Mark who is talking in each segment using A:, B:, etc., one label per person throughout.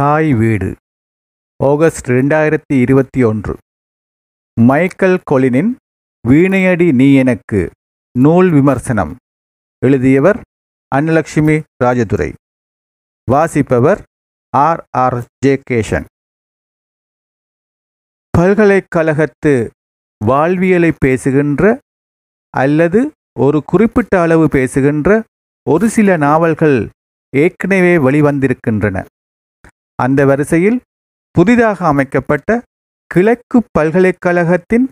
A: தாய் வீடு. ஆகஸ்ட் ரெண்டாயிரத்தி இருபத்தி ஒன்று. மைக்கேல் கொலினின் வீணையடி நீ எனக்கு நூல் விமர்சனம். எழுதியவர் அன்னலட்சுமி ராஜதுரை. வாசிப்பவர் ஆர். ஆர். ஜே. கேஷன் பல்கலைக்கழகத்து வாழ்வியலை பேசுகின்ற அல்லது ஒரு குறிப்பிட்ட அளவு பேசுகின்ற ஒரு சில நாவல்கள் ஏற்கனவே வெளிவந்திருக்கின்றன. அந்த வரிசையில் புதிதாக அமைக்கப்பட்ட கிழக்கு பல்கலைக்கழகத்தின்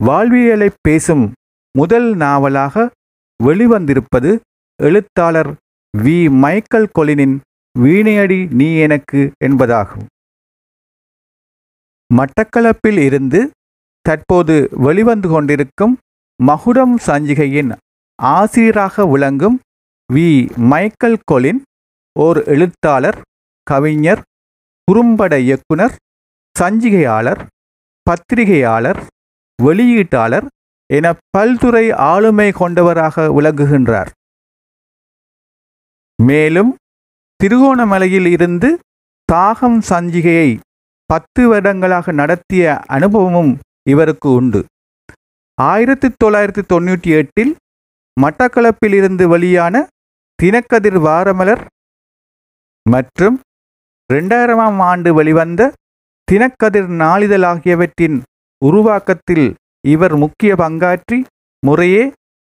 A: வாழ்வியலை பேசும் முதல் நாவலாக வெளிவந்திருப்பது எழுத்தாளர் வி. மைக்கேல் கொலினின் வீணையடி நீ எனக்கு என்பதாகும். மட்டக்களப்பில் இருந்து தற்போது வெளிவந்து கொண்டிருக்கும் மகுடம் சஞ்சிகையின் ஆசிரியராக விளங்கும் வி. மைக்கேல் கொலின் ஓர் எழுத்தாளர் கவிஞர் குறும்பட இயக்குனர் சஞ்சிகையாளர் பத்திரிகையாளர் வெளியீட்டாளர் என பல்துறை ஆளுமை கொண்டவராக விளங்குகின்றார். மேலும் திருகோணமலையில் இருந்து தாகம் சஞ்சிகையை பத்து வருடங்களாக நடத்திய அனுபவமும் இவருக்கு உண்டு. ஆயிரத்தி தொள்ளாயிரத்தி தொண்ணூற்றி எட்டில் மட்டக்களப்பில் இருந்து வெளியான தினக்கதிர் வாரமலர் மற்றும் இரண்டாயிரமாம் ஆண்டு வெளிவந்த தினக்கதிர் நாளிதழ் ஆகியவற்றின் உருவாக்கத்தில் இவர் முக்கிய பங்காற்றி முறையே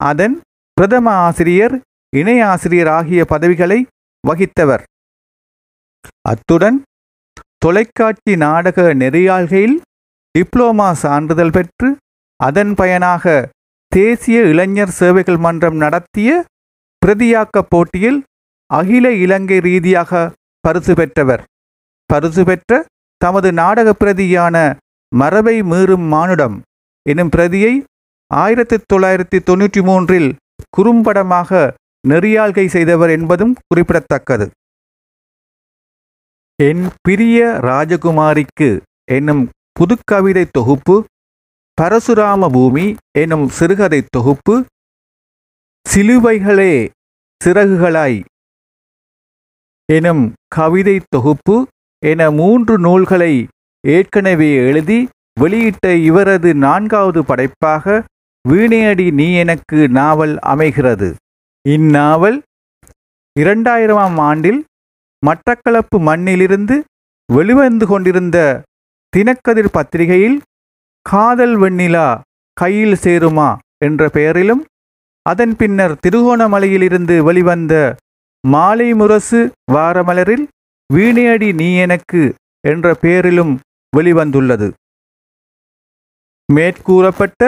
A: அதன் பிரதம ஆசிரியர் இணை ஆசிரியர் ஆகிய பதவிகளை வகித்தவர். அத்துடன் தொலைக்காட்சி நாடக நெறியாள்கையில் டிப்ளோமா சான்றிதழ் பெற்று அதன் பயனாக தேசிய இளைஞர் சேவைகள் மன்றம் நடத்திய பிரதியாக்க போட்டியில் அகில இலங்கை ரீதியாக பரிசு பெற்றவர். பரிசு பெற்ற தமது நாடக பிரதியான மரபை மீறும் மானுடம் எனும் பிரதியை ஆயிரத்தி தொள்ளாயிரத்தி தொன்னூற்றி மூன்றில் குறும்படமாக நெறியாள்கை செய்தவர் என்பதும் குறிப்பிடத்தக்கது. என் பிரிய ராஜகுமாரிக்கு என்னும் புதுக்கவிதை தொகுப்பு பரசுராம பூமி எனும் சிறுகதை தொகுப்பு சிலுவைகளே சிறகுகளாய் எனும் கவிதை தொகுப்பு என மூன்று நூல்களை ஏற்கனவே எழுதி வெளியிட்ட இவரது நான்காவது படைப்பாக வீணையடி நீ எனக்கு நாவல் அமைகிறது. இந்நாவல் இரண்டாயிரமாம் ஆண்டில் மட்டக்களப்பு மண்ணிலிருந்து வெளிவந்து கொண்டிருந்த தினக்கதிர் பத்திரிகையில் காதல் வெண்ணிலா கையில் சேருமா என்ற பெயரிலும் அதன் பின்னர் திருகோணமலையிலிருந்து வெளிவந்த மாலை முரசு வாரமலரில் வீணையடி நீ எனக்கு என்ற பெயரிலும் வெளிவந்துள்ளது. மேற்கூறப்பட்ட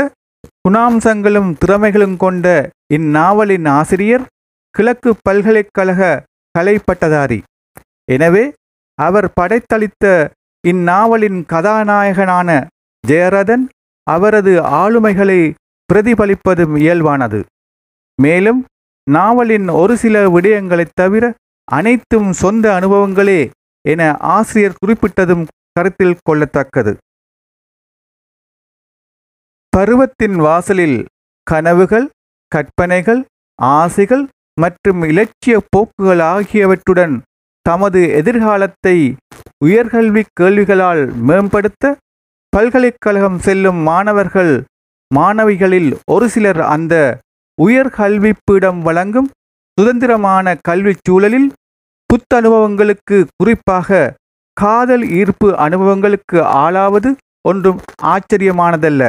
A: குணாம்சங்களும் திறமைகளும் கொண்ட இந்நாவலின் ஆசிரியர் கிழக்கு பல்கலைக்கழக கலைப்பட்டதாரி. எனவே அவர் படைத்தளித்த இந்நாவலின் கதாநாயகனான ஜெயரதன் அவரது ஆளுமைகளை பிரதிபலிப்பதும் இயல்பானது. மேலும் நாவலின் ஒரு சில விடயங்களைத் தவிர அனைத்தும் சொந்த அனுபவங்களே என ஆசிரியர் குறிப்பிட்டதும் கருத்தில் கொள்ளத்தக்கது. பருவத்தின் வாசலில் கனவுகள் கற்பனைகள் ஆசைகள் மற்றும் இலட்சிய போக்குகள் ஆகியவற்றுடன் தமது எதிர்காலத்தை உயர்கல்வி கேள்விகளால் மேம்படுத்த பல்கலைக்கழகம் செல்லும் மாணவர்கள் மாணவிகளில் ஒரு சிலர் அந்த உயர்கல்விப்பிடம் வழங்கும் சுதந்திரமான கல்விச் சூழலில் புத்தனுபவங்களுக்கு குறிப்பாக காதல் ஈர்ப்பு அனுபவங்களுக்கு ஆளாவது ஒன்றும் ஆச்சரியமானதல்ல.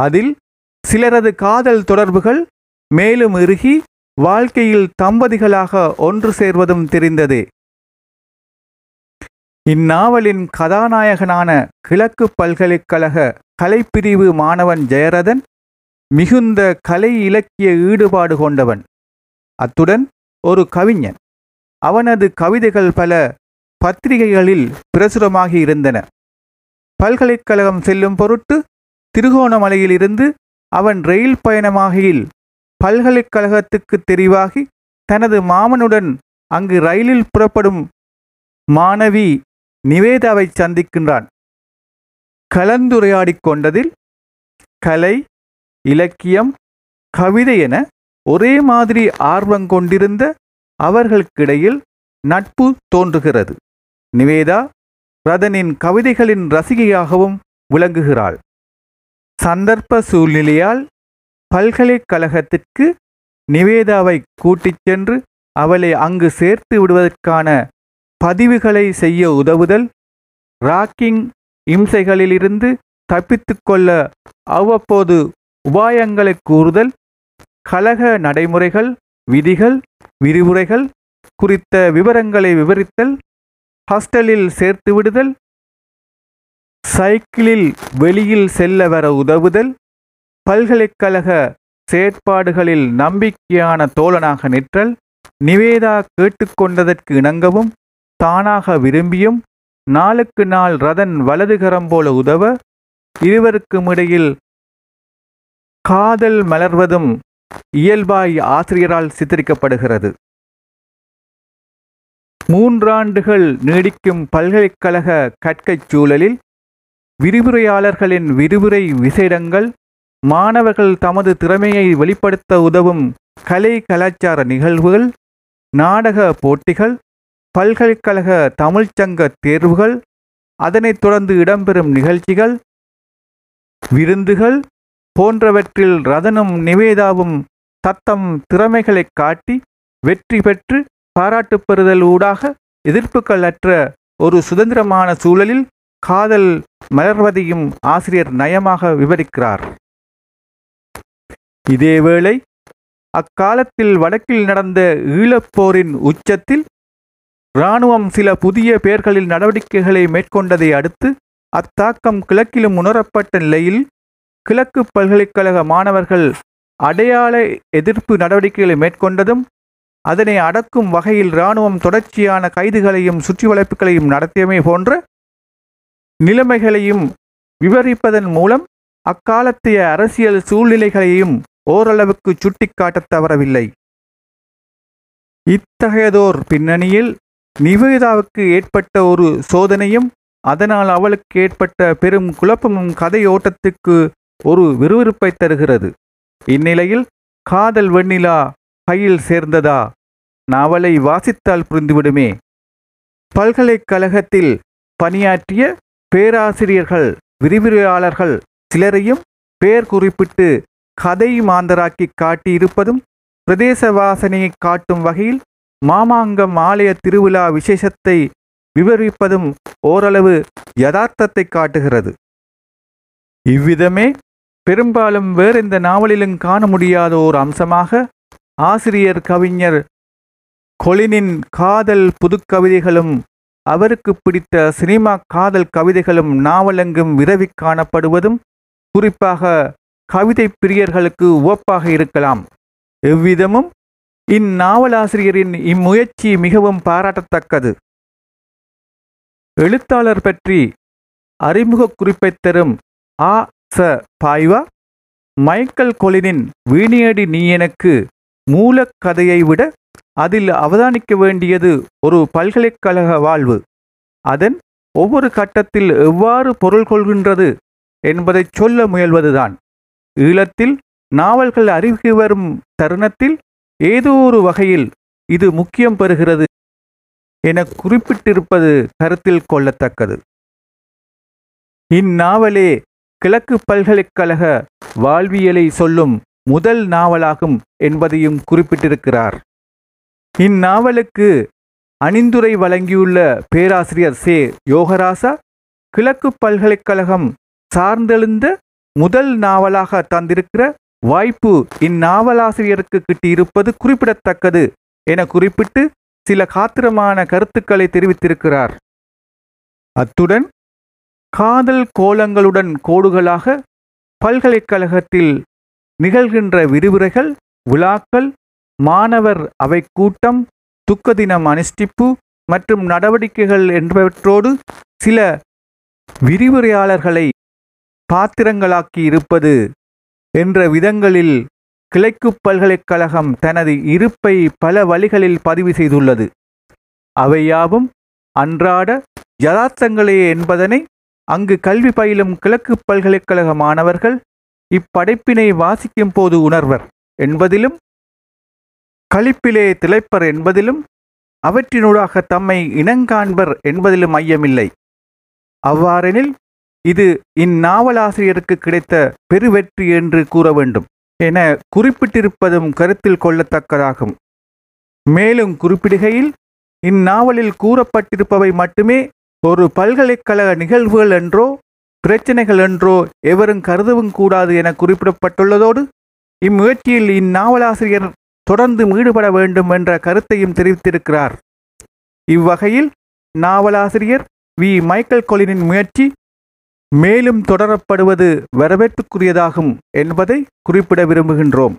A: அதில் சிலரது காதல் தொடர்புகள் மேலும் இறுகி வாழ்க்கையில் தம்பதிகளாக ஒன்று சேர்வதும் தெரிந்ததே. இந்நாவலின் கதாநாயகனான கிழக்கு பல்கலைக்கழக கலைப்பிரிவு மாணவன் ஜெயரதன் மிகுந்த கலை இலக்கிய ஈடுபாடு கொண்டவன். அத்துடன் ஒரு கவிஞன். அவனது கவிதைகள் பல பத்திரிகைகளில் பிரசுரமாகி இருந்தன. பல்கலைக்கழகம் செல்லும் பொருட்டு திருகோணமலையிலிருந்து அவன் ரயில் பயணமாகையில் பல்கலைக்கழகத்துக்கு தெரிவாகி தனது மாமனுடன் அங்கு ரயிலில் புறப்படும் மாணவி நிவேதாவை சந்திக்கின்றான். கலந்துரையாடிக் கொண்டதில் கலை இலக்கியம் கவிதை என ஒரே மாதிரி ஆர்வம் கொண்டிருந்த அவர்களுக்கிடையில் நட்பு தோன்றுகிறது. நிவேதா ரதனின் கவிதைகளின் ரசிகையாகவும் விளங்குகிறாள். சந்தர்ப்ப சூழ்நிலையால் பல்கலைக்கழகத்திற்கு நிவேதாவை கூட்டிச் சென்று அவளை அங்கு சேர்த்து விடுவதற்கான பதிவுகளை செய்ய உதவுதல் ராக்கிங் இம்சைகளிலிருந்து தப்பித்துக்கொள்ள அவ்வப்போது உபாயங்களை கூறுதல் கழக நடைமுறைகள் விதிகள் விரிவுரைகள் குறித்த விவரங்களை விவரித்தல் ஹாஸ்டலில் சேர்த்து விடுதல் சைக்கிளில் வெளியில் செல்ல வர உதவுதல் பல்கலைக்கழக செயற்பாடுகளில் நம்பிக்கையான தோழனாக நிற்றல் நிவேதா கேட்டுக்கொண்டதற்கு இணங்கவும் தானாக விரும்பியும் நாளுக்கு நாள் ரதன் வலதுகரம் போல உதவ இருவருக்கும் இடையில் காதல் மலர்வதும் இயல்பாய் ஆசிரியரால் சித்தரிக்கப்படுகிறது. மூன்றாண்டுகள் நீடிக்கும் பல்கலைக்கழக கற்கைச் சூழலில் விரிவுரையாளர்களின் விரிவுரை விசேடங்கள் மாணவர்கள் தமது திறமையை வெளிப்படுத்த உதவும் கலை கலாச்சார நிகழ்வுகள் நாடக போட்டிகள் பல்கலைக்கழக தமிழ்ச்சங்க தேர்வுகள் அதனைத் தொடர்ந்து இடம்பெறும் நிகழ்ச்சிகள் விருந்துகள் போன்றவற்றில் ரதனும் நிவேதாவும் தத்தம் திறமைகளைக் காட்டி வெற்றி பெற்று பாராட்டு பெறுதல் ஊடாக எதிர்ப்புகள் அற்ற ஒரு சுதந்திரமான சூழலில் காதல் மலர்வதையும் ஆசிரியர் நயமாக விவரிக்கிறார். இதேவேளை அக்காலத்தில் வடக்கில் நடந்த ஈழப்போரின் உச்சத்தில் இராணுவம் சில புதிய பெயர்களில் நடவடிக்கைகளை மேற்கொண்டதை அடுத்து அத்தாக்கம் கிழக்கிலும் உணரப்பட்ட நிலையில் கிழக்கு பல்கலைக்கழக மாணவர்கள் அடையாள எதிர்ப்பு நடவடிக்கைகளை மேற்கொண்டதும் அதனை அடக்கும் வகையில் இராணுவம் தொடர்ச்சியான கைதுகளையும் சுற்றி வளைப்புகளையும் நடத்தியமை போன்ற நிலைமைகளையும் விவரிப்பதன் மூலம் அக்காலத்திய அரசியல் சூழ்நிலைகளையும் ஓரளவுக்கு சுட்டிக்காட்டத் தவறவில்லை. இத்தகையதோர் பின்னணியில் நிவேதாவுக்கு ஏற்பட்ட ஒரு சோதனையும் அதனால் அவளுக்கு ஏற்பட்ட பெரும் குழப்பமும் கதையோட்டத்துக்கு ஒரு விறுவிறுப்பை தருகிறது. இந்நிலையில் காதல் வெண்ணிலா கையில் சேர்ந்ததா? நாவலை வாசித்தால் புரிந்துவிடுமே. பல்கலைக்கழகத்தில் பணியாற்றிய பேராசிரியர்கள் விரிவுரையாளர்கள் சிலரையும் பெயர் குறிப்பிட்டு கதை மாந்தராக்கி காட்டியிருப்பதும் பிரதேச வாசனையை காட்டும் வகையில் மாமாங்கம் ஆலய திருவிழா விசேஷத்தை விவரிப்பதும் ஓரளவு யதார்த்தத்தை காட்டுகிறது. இவ்விதமே பெரும்பாலும் வேறு எந்த நாவலிலும் காண முடியாத ஓர் அம்சமாக ஆசிரியர் கவிஞர் கொலினின் காதல் புதுக்கவிதைகளும் அவருக்கு பிடித்த சினிமா காதல் கவிதைகளும் நாவலெங்கும் விரவி காணப்படுவதும் குறிப்பாக கவிதை பிரியர்களுக்கு உவப்பாக இருக்கலாம். எவ்விதமும் இந்நாவலாசிரியரின் இம்முயற்சி மிகவும் பாராட்டத்தக்கது. எழுத்தாளர் பற்றி அறிமுக குறிப்பைத் தரும் ஆ. ச பாய்வா? மைக்கேல் கொலினின் வீணியடி நீ எனக்கு மூலக்கதையை விட அதில் அவதானிக்க வேண்டியது ஒரு பல்கலைக்கழக வாழ்வு. அதன் ஒவ்வொரு கட்டத்தில் எவ்வாறு பொருள் கொள்கின்றது என்பதைச் சொல்ல முயல்வதுதான். ஈழத்தில் நாவல்கள் அருகி வரும் தருணத்தில் ஏதோ ஒரு வகையில் இது முக்கியம் பெறுகிறது என குறிப்பிட்டிருப்பது கருத்தில் கொள்ளத்தக்கது. இந்நாவலே கிழக்கு பல்கலைக்கழக வாழ்வியலை சொல்லும் முதல் நாவலாகும் என்பதையும் குறிப்பிட்டிருக்கிறார். இந்நாவலுக்கு அணிந்துரை வழங்கியுள்ள பேராசிரியர் சே. யோகராசா கிழக்கு பல்கலைக்கழகம் சார்ந்தெழுந்த முதல் நாவலாக தந்திருக்கிற வாய்ப்பு இந்நாவலாசிரியருக்கு கிட்டியிருப்பது குறிப்பிடத்தக்கது என குறிப்பிட்டு சில காத்திரமான கருத்துக்களை தெரிவித்திருக்கிறார். அத்துடன் காதல் கோலங்களுடன் கோடுகளாக பல்கலைக்கழகத்தில் நிகழ்கின்ற விரிவுரைகள் விழாக்கள் மாணவர் அவை கூட்டம் துக்க தினம் அனுஷ்டிப்பு மற்றும் நடவடிக்கைகள் என்பவற்றோடு சில விரிவுரையாளர்களை பாத்திரங்களாக்கி இருப்பது என்ற விதங்களில் கிழக்கு பல்கலைக்கழகம் தனது இருப்பை பல வழிகளில் பதிவு செய்துள்ளது. அவையாவும் அன்றாட யதார்த்தங்களே என்பதனை அங்கு கல்வி பயிலும் கிழக்கு பல்கலைக்கழக மாணவர்கள் இப்படைப்பினை வாசிக்கும் போது உணர்வர் என்பதிலும் களிப்பிலே திளைப்பர் என்பதிலும் அவற்றினூடாக தம்மை இனங்காண்பர் என்பதிலும் ஐயமில்லை. அவ்வாறெனில் இது இந்நாவலாசிரியருக்கு கிடைத்த பெருவெற்றி என்று கூற வேண்டும் என குறிப்பிட்டிருப்பதும் கருத்தில் கொள்ளத்தக்கதாகும். மேலும் குறிப்பிடுகையில் இந்நாவலில் கூறப்பட்டிருப்பவை மட்டுமே ஒரு பல்கலைக்கழக நிகழ்வுகள் என்றோ பிரச்சனைகள் என்றோ எவரும் கருதவும் கூடாது என குறிப்பிடப்பட்டுள்ளதோடு இம்முயற்சியில் இந்நாவலாசிரியர் தொடர்ந்து ஈடுபட வேண்டும் என்ற கருத்தையும் தெரிவித்திருக்கிறார். இவ்வகையில் நாவலாசிரியர் வி. மைக்கேல் கொலினின் முயற்சி மேலும் தொடரப்படுவது வரவேற்புக்குரியதாகும் என்பதை குறிப்பிட விரும்புகின்றோம்.